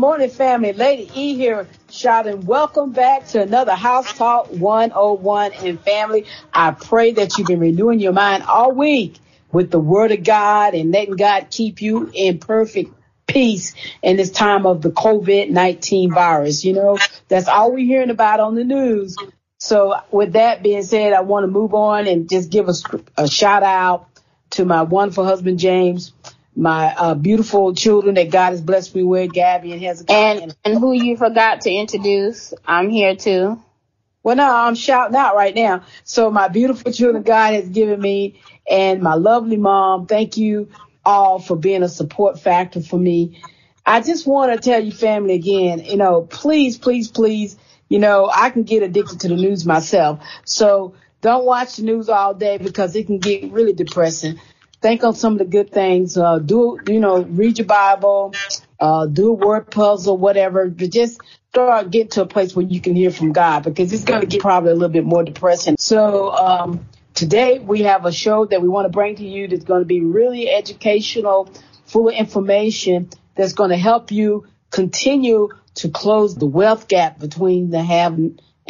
Morning, family. Lady E here, shouting, welcome back to another House Talk 101 and family. I pray that you've been renewing your mind all week with the word of God and letting God keep you in perfect peace in this time of the COVID-19 virus. You know, that's all we're hearing about on the news. So with that being said, I want to move on and just give a, a shout out to my wonderful husband, James my uh, beautiful children that God has blessed me with, Gabby and Hezekiah. And, and who you forgot to introduce, I'm here too. Well, no, I'm shouting out right now. So my beautiful children God has given me and my lovely mom, thank you all for being a support factor for me. I just want to tell you family again, you know, please, please, please, you know, I can get addicted to the news myself. So don't watch the news all day because it can get really depressing think on some of the good things. Uh, do, you know, read your Bible, uh, do a word puzzle, whatever, but just start getting to a place where you can hear from God because it's going to get probably a little bit more depressing. So, um, today we have a show that we want to bring to you that's going to be really educational, full of information that's going to help you continue to close the wealth gap between the have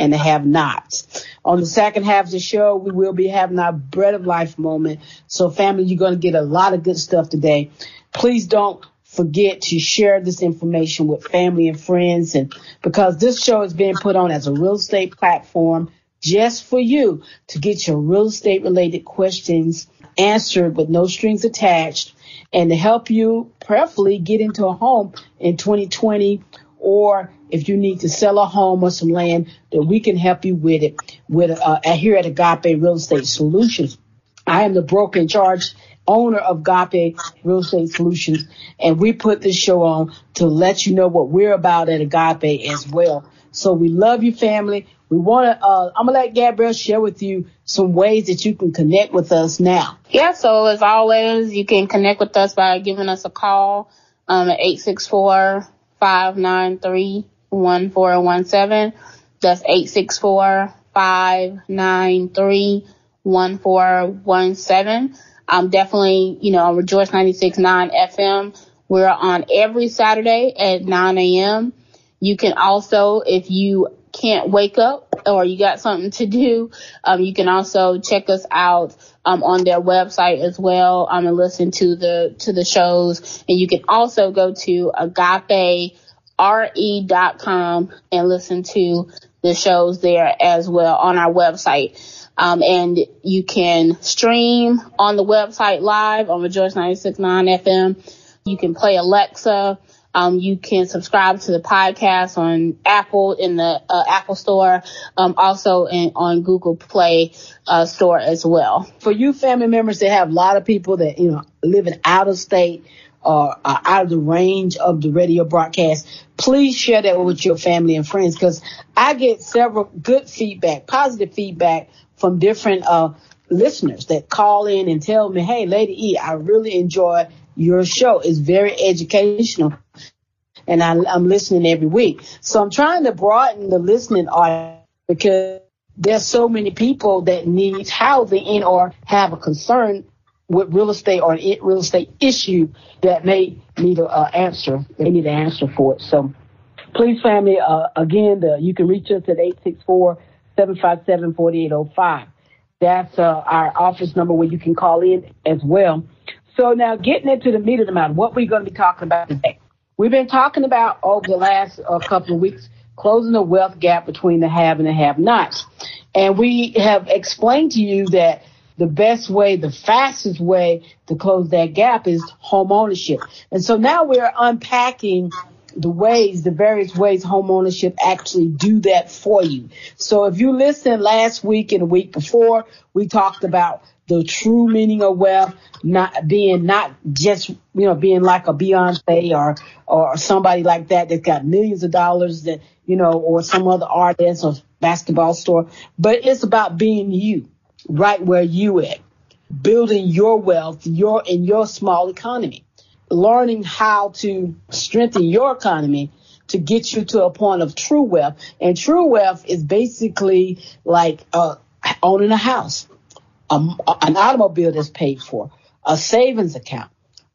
and the have nots. On the second half of the show, we will be having our bread of life moment. So family, you're going to get a lot of good stuff today. Please don't forget to share this information with family and friends and because this show is being put on as a real estate platform just for you to get your real estate related questions answered with no strings attached and to help you prayerfully get into a home in 2020 or if you need to sell a home or some land, that we can help you with it with uh, here at Agape Real Estate Solutions. I am the broker in charge owner of Agape Real Estate Solutions, and we put this show on to let you know what we're about at Agape as well. So we love you, family. We want to. Uh, I'm gonna let Gabrielle share with you some ways that you can connect with us now. Yeah. So as always, you can connect with us by giving us a call um, at eight six four five nine three 1417. That's 864-593-1417. I'm definitely, you know, Rejoice 96.9 FM. We're on every Saturday at 9 a.m. You can also, if you can't wake up or you got something to do, um, you can also check us out um, on their website as well um, and listen to the to the shows. And you can also go to Agape re.com and listen to the shows there as well on our website. Um, and you can stream on the website live on Rejoice 96.9 FM. You can play Alexa. Um, you can subscribe to the podcast on Apple in the uh, Apple Store, um, also in, on Google Play uh, Store as well. For you family members that have a lot of people that you know living out of state or uh, out of the range of the radio broadcast, please share that with your family and friends because I get several good feedback, positive feedback from different uh, listeners that call in and tell me, hey, Lady E, I really enjoy your show. It's very educational. And I, I'm listening every week. So I'm trying to broaden the listening audience because there's so many people that need housing and or have a concern with real estate or an real estate issue that may need an uh, answer. They need an answer for it. So please, family, uh, again, the, you can reach us at 864-757-4805. That's uh, our office number where you can call in as well. So now getting into the meat of the matter, what we're going to be talking about today. We've been talking about over the last uh, couple of weeks closing the wealth gap between the have and the have nots. And we have explained to you that the best way, the fastest way to close that gap is home ownership. And so now we're unpacking the ways, the various ways home ownership actually do that for you. So if you listened last week and the week before, we talked about the true meaning of wealth, not being not just you know being like a Beyonce or or somebody like that that's got millions of dollars that you know or some other artist or basketball store, but it's about being you, right where you at, building your wealth, your in your small economy, learning how to strengthen your economy to get you to a point of true wealth. And true wealth is basically like uh, owning a house a, an automobile that's paid for, a savings account,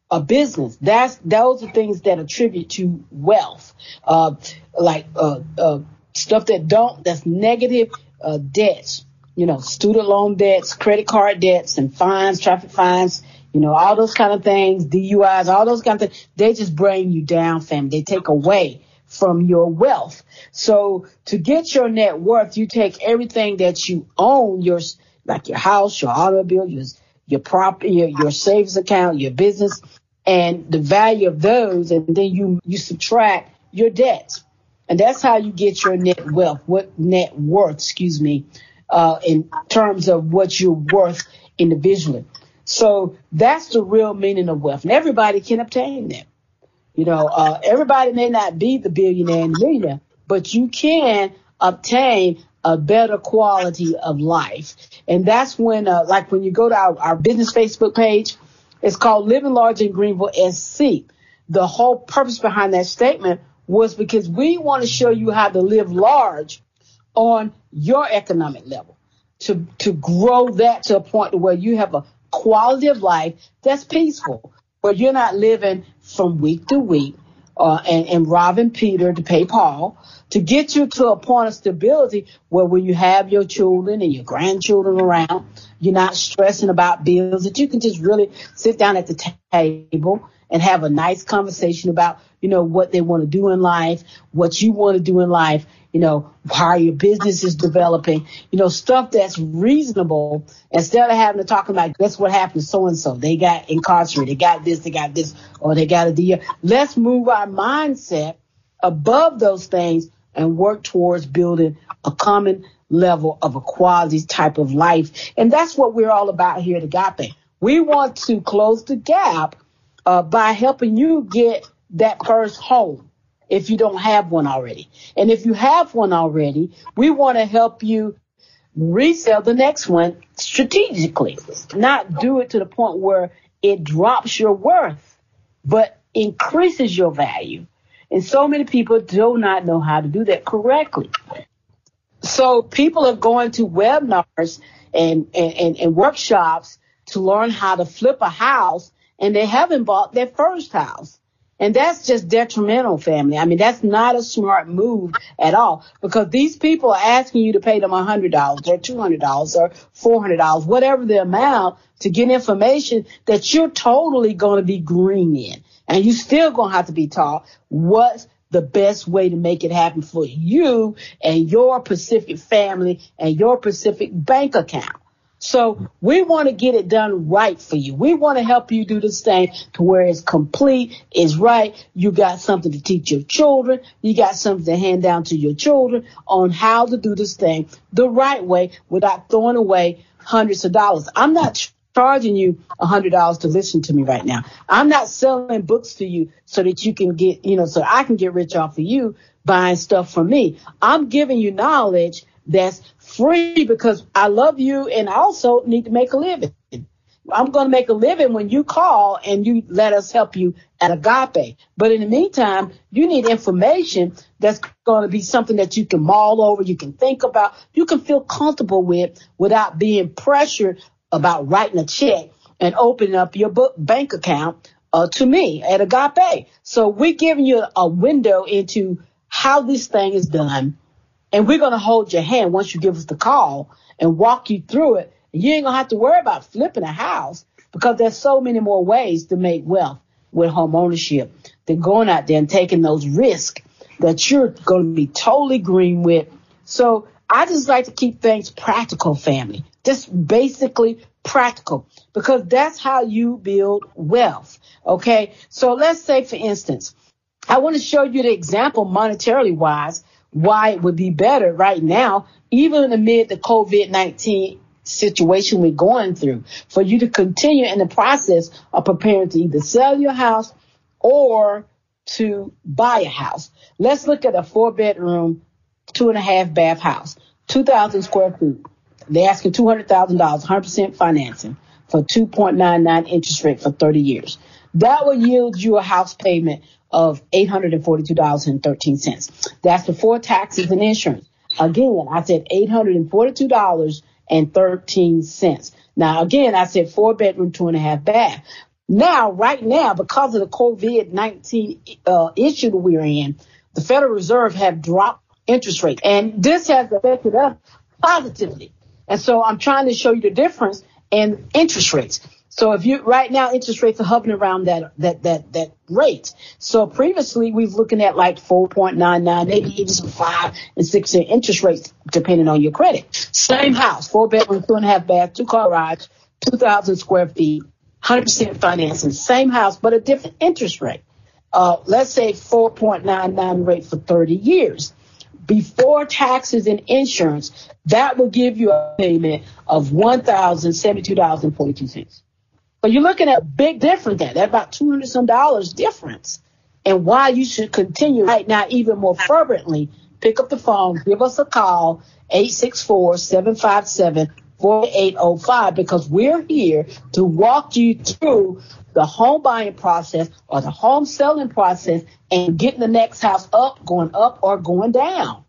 a business. That's those are things that attribute to wealth, uh, like uh, uh, stuff that don't that's negative uh, debts. You know, student loan debts, credit card debts, and fines, traffic fines. You know, all those kind of things, DUIs, all those kind of things. They just bring you down, fam. They take away from your wealth. So to get your net worth, you take everything that you own, your like your house, your automobile, your, your property, your, your savings account, your business, and the value of those, and then you, you subtract your debts. And that's how you get your net wealth, what net worth, excuse me, uh, in terms of what you're worth individually. So that's the real meaning of wealth. And everybody can obtain that. You know, uh, everybody may not be the billionaire and millionaire, but you can obtain a better quality of life. And that's when, uh, like when you go to our, our business Facebook page, it's called Living Large in Greenville SC. The whole purpose behind that statement was because we want to show you how to live large on your economic level to, to grow that to a point where you have a quality of life that's peaceful, where you're not living from week to week, uh, and, and robbing Peter to pay Paul, to get you to a point of stability where when you have your children and your grandchildren around, you're not stressing about bills, that you can just really sit down at the table and have a nice conversation about, you know, what they want to do in life, what you want to do in life, you know, how your business is developing, you know, stuff that's reasonable instead of having to talk about guess what happened to so and so. They got incarcerated, they got this, they got this, or they got a deal. Let's move our mindset above those things and work towards building a common level of equality type of life. And that's what we're all about here at Agape. We want to close the gap uh, by helping you get that first home if you don't have one already. And if you have one already, we want to help you resell the next one strategically, not do it to the point where it drops your worth, but increases your value. And so many people do not know how to do that correctly. So people are going to webinars and, and, and, workshops to learn how to flip a house and they haven't bought their first house. And that's just detrimental, family. I mean, that's not a smart move at all because these people are asking you to pay them $100 or $200 or $400, whatever the amount to get information that you're totally going to be green in. And you still going to have to be taught what's the best way to make it happen for you and your Pacific family and your Pacific bank account. So we want to get it done right for you. We want to help you do this thing to where it's complete, it's right. You got something to teach your children. You got something to hand down to your children on how to do this thing the right way without throwing away hundreds of dollars. I'm not charging you a hundred dollars to listen to me right now. I'm not selling books to you so that you can get, you know, so I can get rich off of you buying stuff from me. I'm giving you knowledge that's free because I love you and I also need to make a living. I'm going to make a living when you call and you let us help you at Agape. But in the meantime, you need information that's going to be something that you can mull over, you can think about, you can feel comfortable with without being pressured about writing a check and opening up your book bank account uh, to me at Agape. So we're giving you a window into how this thing is done and we're going to hold your hand once you give us the call and walk you through it. And you ain't going to have to worry about flipping a house because there's so many more ways to make wealth with home ownership than going out there and taking those risks that you're going to be totally green with. So I just like to keep things practical, family. Just basically practical because that's how you build wealth. Okay. So let's say, for instance, I want to show you the example monetarily wise, why it would be better right now, even amid the COVID-19 situation we're going through, for you to continue in the process of preparing to either sell your house or to buy a house. Let's look at a four bedroom, two and a half bath house, 2,000 square feet. They're asking $200,000, 100% financing for 2.99 interest rate for 30 years. That will yield you a house payment of $842.13. That's before taxes and insurance. Again, I said $842.13. Now, again, I said four bedroom, two and a half bath. Now, right now, because of the COVID-19 uh, issue that we're in, the Federal Reserve have dropped interest rates. And this has affected us positively. And so I'm trying to show you the difference in interest rates. So if you right now interest rates are hovering around that that that that rate. So previously we was looking at like 4.99, maybe even some five and six interest rates depending on your credit. Same house, four bedroom, two and a half bath, two car garage, two thousand square feet, hundred percent financing, same house but a different interest rate. Uh, let's say 4.99 rate for 30 years before taxes and insurance, that will give you a payment of $1,072.42. So you're looking at a big difference there. That's about 200 some dollars difference. And why you should continue right now even more fervently, pick up the phone, give us a call, 864-757-4805, because we're here to walk you through the home buying process or the home selling process and getting the next house up, going up or going down.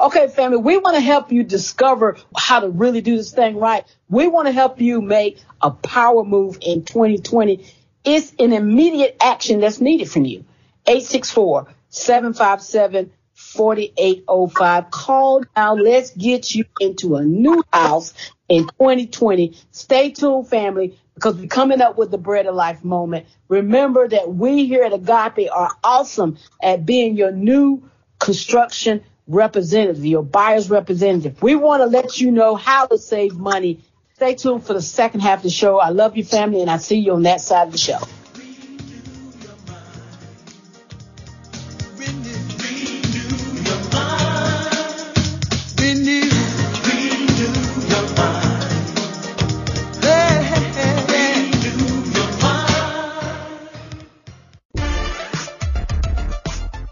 Okay, family, we want to help you discover how to really do this thing right. We want to help you make a power move in 2020. It's an immediate action that's needed from you. 864 757 4805. Call now. Let's get you into a new house in 2020. Stay tuned, family, because we're coming up with the bread of life moment. Remember that we here at Agape are awesome at being your new construction representative, your buyer's representative. We want to let you know how to save money. Stay tuned for the second half of the show. I love you, family, and I see you on that side of the show.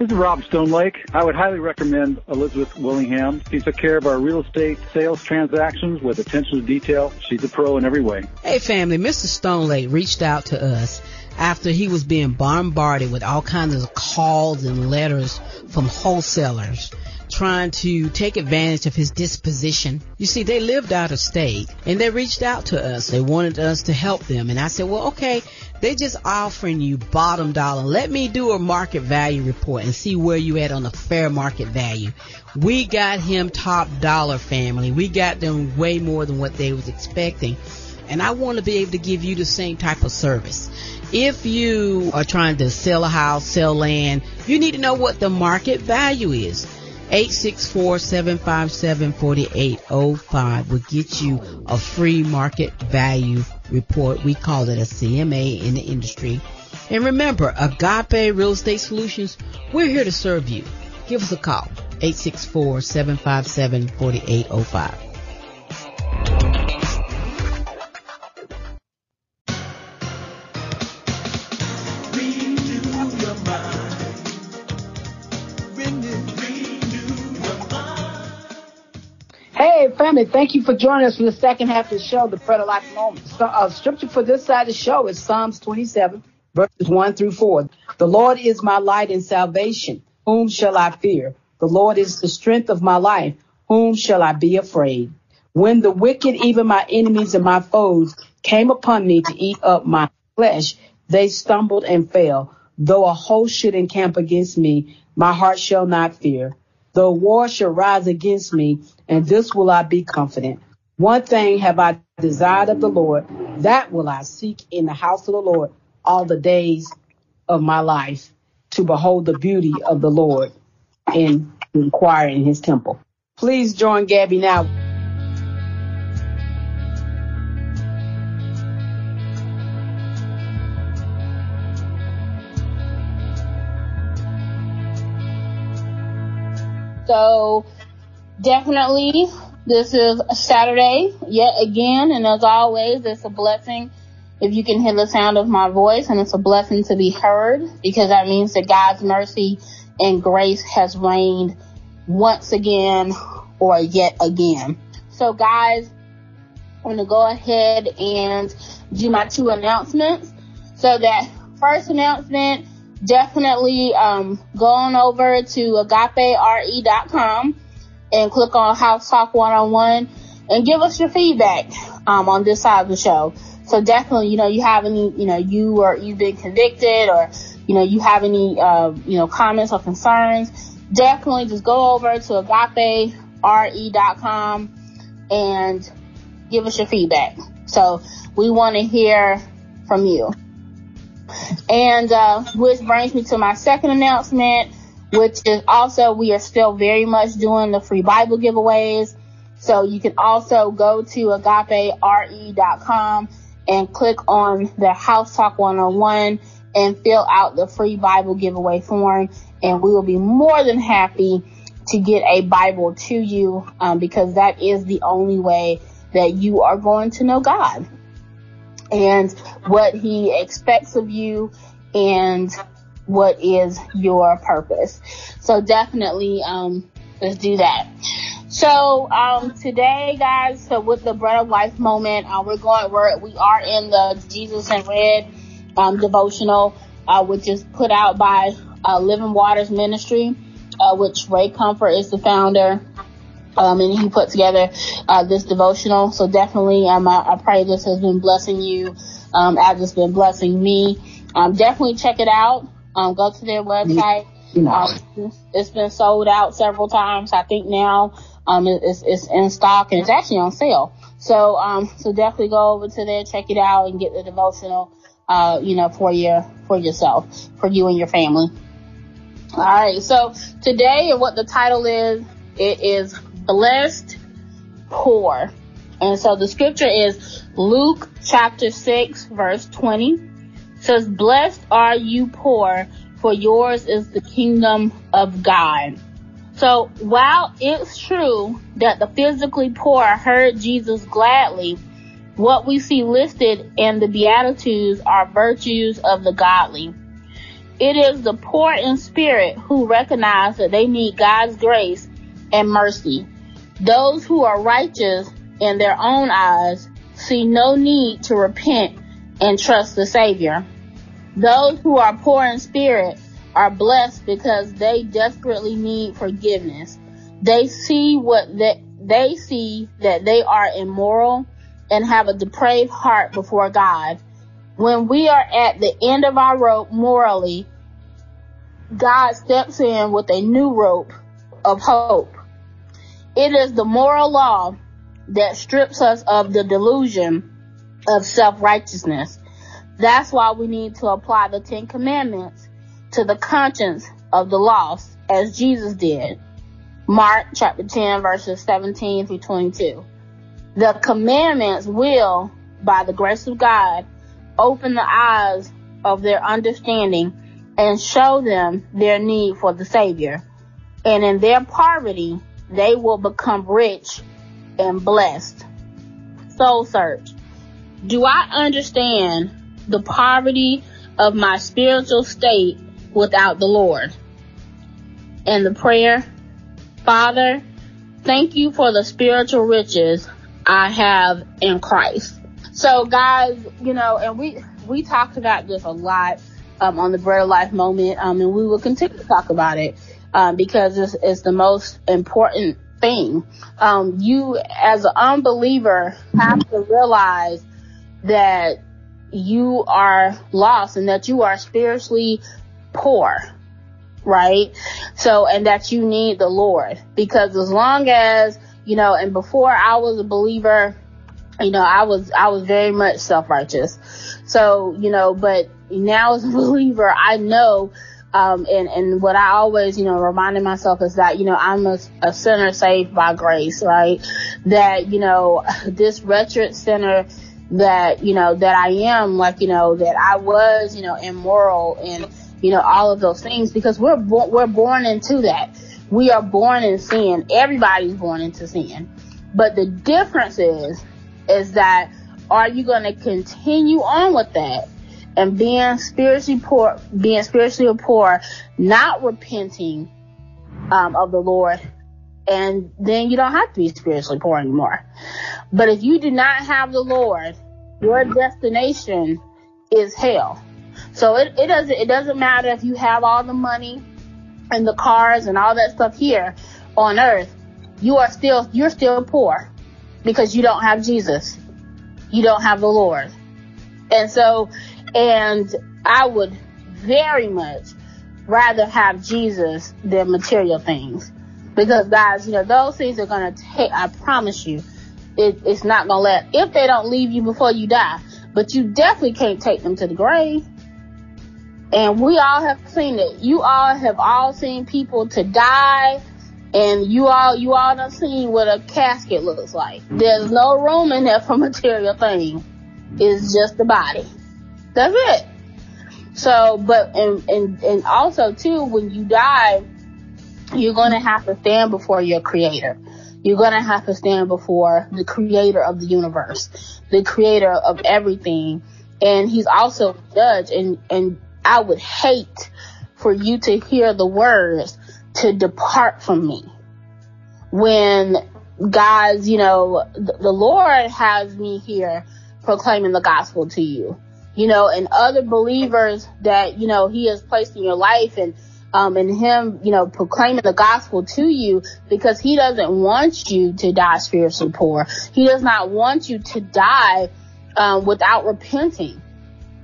This is Rob Stone Lake. I would highly recommend Elizabeth Willingham. She took care of our real estate sales transactions with attention to detail. She's a pro in every way. Hey family, Mr. Stone Lake reached out to us after he was being bombarded with all kinds of calls and letters from wholesalers trying to take advantage of his disposition. You see, they lived out of state and they reached out to us. They wanted us to help them. And I said, well, okay, they just offering you bottom dollar. Let me do a market value report and see where you at on the fair market value. We got him top dollar family. We got them way more than what they was expecting. And I want to be able to give you the same type of service. If you are trying to sell a house, sell land, you need to know what the market value is. 864-757-4805 will get you a free market value report. We call it a CMA in the industry. And remember, Agape Real Estate Solutions, we're here to serve you. Give us a call, 864-757-4805. Family, thank you for joining us for the second half of the show, the of Life Moment. So, uh, scripture for this side of the show is Psalms 27, verses 1 through 4. The Lord is my light and salvation. Whom shall I fear? The Lord is the strength of my life. Whom shall I be afraid? When the wicked, even my enemies and my foes, came upon me to eat up my flesh, they stumbled and fell. Though a host should encamp against me, my heart shall not fear. Though war shall rise against me, and this will I be confident. One thing have I desired of the Lord, that will I seek in the house of the Lord all the days of my life, to behold the beauty of the Lord and inquire in his temple. Please join Gabby now. So definitely this is Saturday yet again. And as always, it's a blessing if you can hear the sound of my voice and it's a blessing to be heard because that means that God's mercy and grace has reigned once again or yet again. So guys, I'm going to go ahead and do my two announcements. So that first announcement, definitely um, go on over to agapere.com and click on House Talk One-on-One and give us your feedback um, on this side of the show. So definitely, you know, you have any, you know, you or you've been convicted or, you know, you have any, uh, you know, comments or concerns, definitely just go over to agapere.com and give us your feedback. So we want to hear from you. And, uh, which brings me to my second announcement, which is also, we are still very much doing the free Bible giveaways. So you can also go to agapere.com and click on the House Talk 101 and fill out the free Bible giveaway form. And we will be more than happy to get a Bible to you um, because that is the only way that you are going to know God and what He expects of you and what is your purpose. So definitely, um, let's do that. So um, today, guys, so with the bread of life moment, uh, we're going we're we are in the Jesus in Red um, devotional, uh, which is put out by uh, Living Waters Ministry, uh, which Ray Comfort is the founder. Um, and he put together uh, this devotional. So definitely, um, I, I, pray this has been blessing you um, as it's been blessing me. Um, definitely check it out. Um, go to their website. Um, it's been sold out several times. I think now um, it's, it's in stock and it's actually on sale. So, um, so definitely go over to there, check it out and get the devotional, uh, you know, for your, for yourself, for you and your family. All right. So today and what the title is, it is blessed poor. And so the scripture is Luke chapter 6 verse 20 it says, blessed are you poor for yours is the kingdom of God. So while it's true that the physically poor heard Jesus gladly, what we see listed in the Beatitudes are virtues of the godly. It is the poor in spirit who recognize that they need God's grace and mercy. Those who are righteous in their own eyes see no need to repent and trust the Savior. Those who are poor in spirit are blessed because they desperately need forgiveness. They see what they, they see that they are immoral and have a depraved heart before God. When we are at the end of our rope morally, God steps in with a new rope of hope. It is the moral law that strips us of the delusion of self-righteousness. That's why we need to apply the Ten Commandments to the conscience of the lost as Jesus did. Mark chapter 10 verses 17 through 22. The commandments will, by the grace of God, open the eyes of their understanding and show them their need for the Savior. And in their poverty, they will become rich and blessed. Soul search. Do I understand the poverty of my spiritual state without the Lord. And the prayer, Father, thank you for the spiritual riches I have in Christ. So guys, you know, and we, we talked about this a lot, um, on the Bread of Life moment, um, and we will continue to talk about it, um, because it's, it's the most important thing. Um, you as an unbeliever have to realize that you are lost and that you are spiritually poor, right? So, and that you need the Lord because as long as, you know, and before I was a believer, you know, I was, I was very much self-righteous. So, you know, but now as a believer, I know, um, and, and what I always, you know, reminding myself is that, you know, I'm a, a sinner saved by grace, right? That, you know, this wretched sinner that, you know, that I am, like, you know, that I was, you know, immoral and, you know, all of those things because we're bo- we're born into that. We are born in sin. Everybody's born into sin. But the difference is, is that are you going to continue on with that and being spiritually poor, being spiritually poor, not repenting um, of the Lord, and then you don't have to be spiritually poor anymore. But if you do not have the Lord, your destination is hell. So it, it doesn't it doesn't matter if you have all the money and the cars and all that stuff here on earth. You are still you're still poor because you don't have Jesus. You don't have the Lord. And so and I would very much rather have Jesus than material things. Because guys, you know, those things are gonna take, I promise you, it, it's not gonna let, if they don't leave you before you die, but you definitely can't take them to the grave. And we all have seen it. You all have all seen people to die and you all, you all done seen what a casket looks like. There's no room in there for material things. It's just the body. That's it. So, but, and, and, and also too, when you die, you're to have to stand before your creator. You're to have to stand before the creator of the universe, the creator of everything. And he's also judge. And, and I would hate for you to hear the words to depart from me when God's, you know, the Lord has me here proclaiming the gospel to you you know, and other believers that, you know, he has placed in your life and, um, and him, you know, proclaiming the gospel to you because he doesn't want you to die spiritually poor. He does not want you to die, um, without repenting.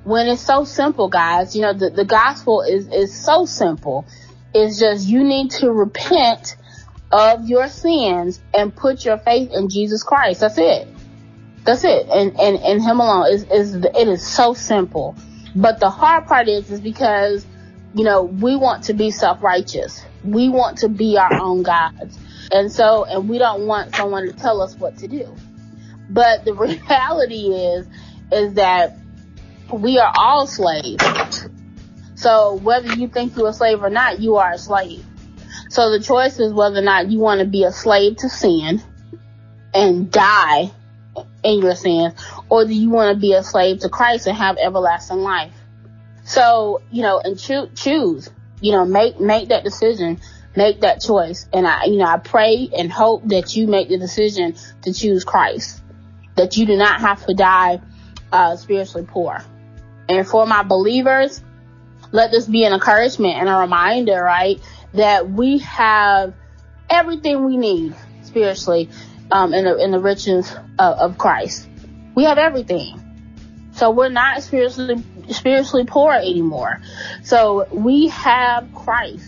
When it's so simple, guys, you know, the, the gospel is, is so simple. It's just you need to repent of your sins and put your faith in Jesus Christ. That's it. That's it. And, and, and him alone is, is, it is so simple. But the hard part is, is because, you know, we want to be self-righteous. We want to be our own gods. And so, and we don't want someone to tell us what to do. But the reality is, is that we are all slaves. So whether you think you're a slave or not, you are a slave. So the choice is whether or not you want to be a slave to sin and die in your sins, or do you want to be a slave to Christ and have everlasting life? So, you know, and cho- choose, you know, make, make that decision, make that choice. And I, you know, I pray and hope that you make the decision to choose Christ, that you do not have to die, uh, spiritually poor. And for my believers, let this be an encouragement and a reminder, right? That we have everything we need spiritually um, in the in the riches of, of Christ. We have everything. So we're not spiritually spiritually poor anymore. So we have Christ.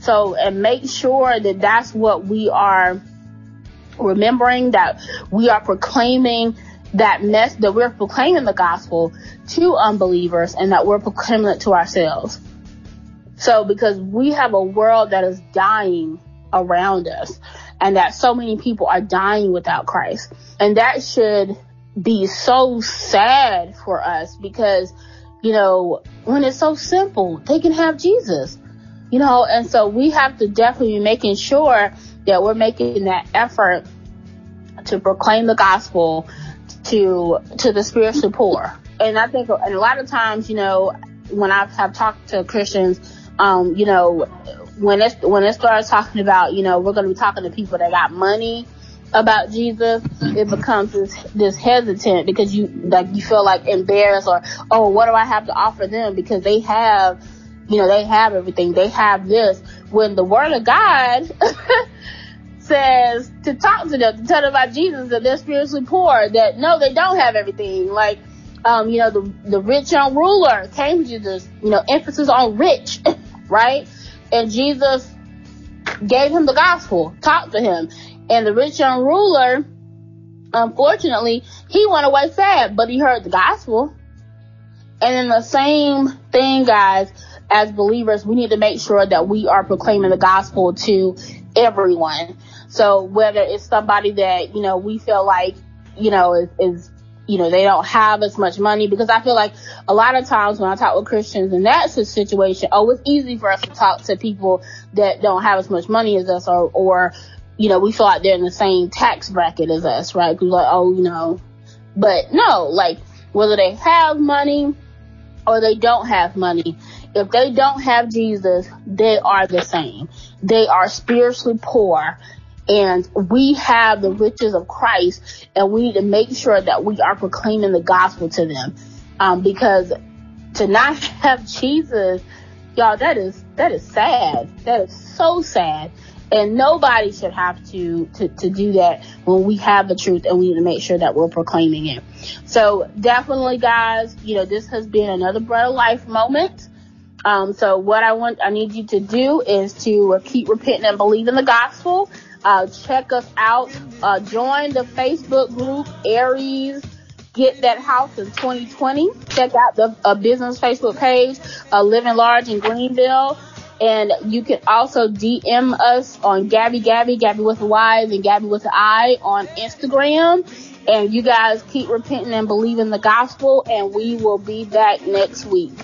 So and make sure that that's what we are remembering that we are proclaiming that mess that we're proclaiming the gospel to unbelievers and that we're proclaiming it to ourselves. So because we have a world that is dying around us and that so many people are dying without Christ. And that should be so sad for us because, you know, when it's so simple, they can have Jesus, you know, and so we have to definitely be making sure that we're making that effort to proclaim the gospel to, to the spiritually poor. And I think, and a lot of times, you know, when I've have talked to Christians, um, you know, when it when it starts talking about, you know, we're going to be talking to people that got money about Jesus, it becomes this this hesitant because you like you feel like embarrassed or oh, what do I have to offer them because they have, you know, they have everything, they have this. When the Word of God says to talk to them, to tell them about Jesus, that they're spiritually poor, that no, they don't have everything. Like, um, you know, the the rich young ruler came to Jesus, you know, emphasis on rich, right? And Jesus gave him the gospel, talked to him. And the rich young ruler, unfortunately, he went away sad, but he heard the gospel. And in the same thing, guys, as believers, we need to make sure that we are proclaiming the gospel to everyone. So whether it's somebody that, you know, we feel like, you know, is, is you know, they don't have as much money because I feel like a lot of times when I talk with Christians and that's a situation, oh, it's easy for us to talk to people that don't have as much money as us or, or, you know, we feel like they're in the same tax bracket as us, right? Cause like, oh, you know, but no, like whether they have money or they don't have money, if they don't have Jesus, they are the same. They are spiritually poor and we have the riches of Christ and we need to make sure that we are proclaiming the gospel to them. Um, because to not have Jesus, y'all, that is, that is sad. That is so sad. And nobody should have to, to, to do that when we have the truth and we need to make sure that we're proclaiming it. So definitely guys, you know, this has been another bread of life moment. Um, so what I want, I need you to do is to keep repenting and believing the gospel. Uh, check us out. Uh, join the Facebook group Aries Get That House in 2020. Check out the uh, business Facebook page, uh, Living Large in Greenville. And you can also DM us on Gabby Gabby, Gabby with a Y and Gabby with I on Instagram. And you guys keep repenting and believing the gospel and we will be back next week.